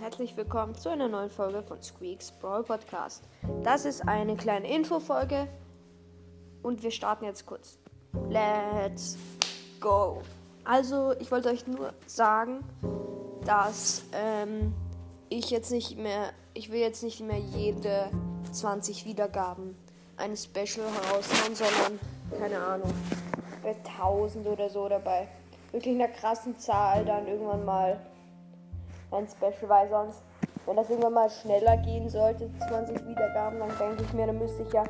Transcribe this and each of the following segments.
herzlich willkommen zu einer neuen Folge von Squeaks Brawl Podcast. Das ist eine kleine Infofolge und wir starten jetzt kurz. Let's go! Also, ich wollte euch nur sagen, dass ähm, ich jetzt nicht mehr, ich will jetzt nicht mehr jede 20 Wiedergaben ein Special heraushauen, sondern, keine Ahnung, bei 1000 oder so oder bei wirklich einer krassen Zahl dann irgendwann mal ein Special, weil sonst, wenn das irgendwann mal schneller gehen sollte, 20 Wiedergaben, dann denke ich mir, dann müsste ich ja,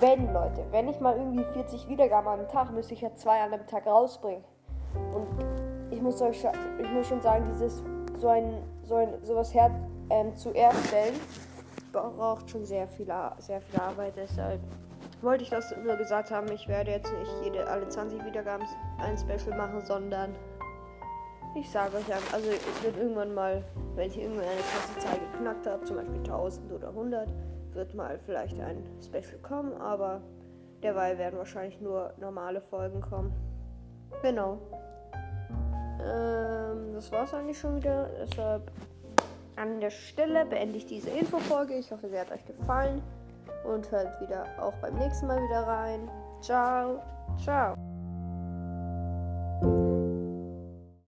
wenn Leute, wenn ich mal irgendwie 40 Wiedergaben am Tag, müsste ich ja zwei an einem Tag rausbringen. Und ich muss euch, ich muss schon sagen, dieses so ein, so ein sowas her, ähm, zu erstellen, braucht schon sehr viel, sehr viel Arbeit. Deshalb wollte ich das nur gesagt haben. Ich werde jetzt nicht jede alle 20 Wiedergaben ein Special machen, sondern ich sage euch einfach, also es wird irgendwann mal, wenn ich irgendwann eine krasse Zahl geknackt habe, zum Beispiel 1000 oder 100, wird mal vielleicht ein Special kommen, aber derweil werden wahrscheinlich nur normale Folgen kommen. Genau. Ähm, das war's eigentlich schon wieder. Deshalb an der Stelle beende ich diese Infofolge. Ich hoffe, sie hat euch gefallen und hört wieder auch beim nächsten Mal wieder rein. Ciao, ciao.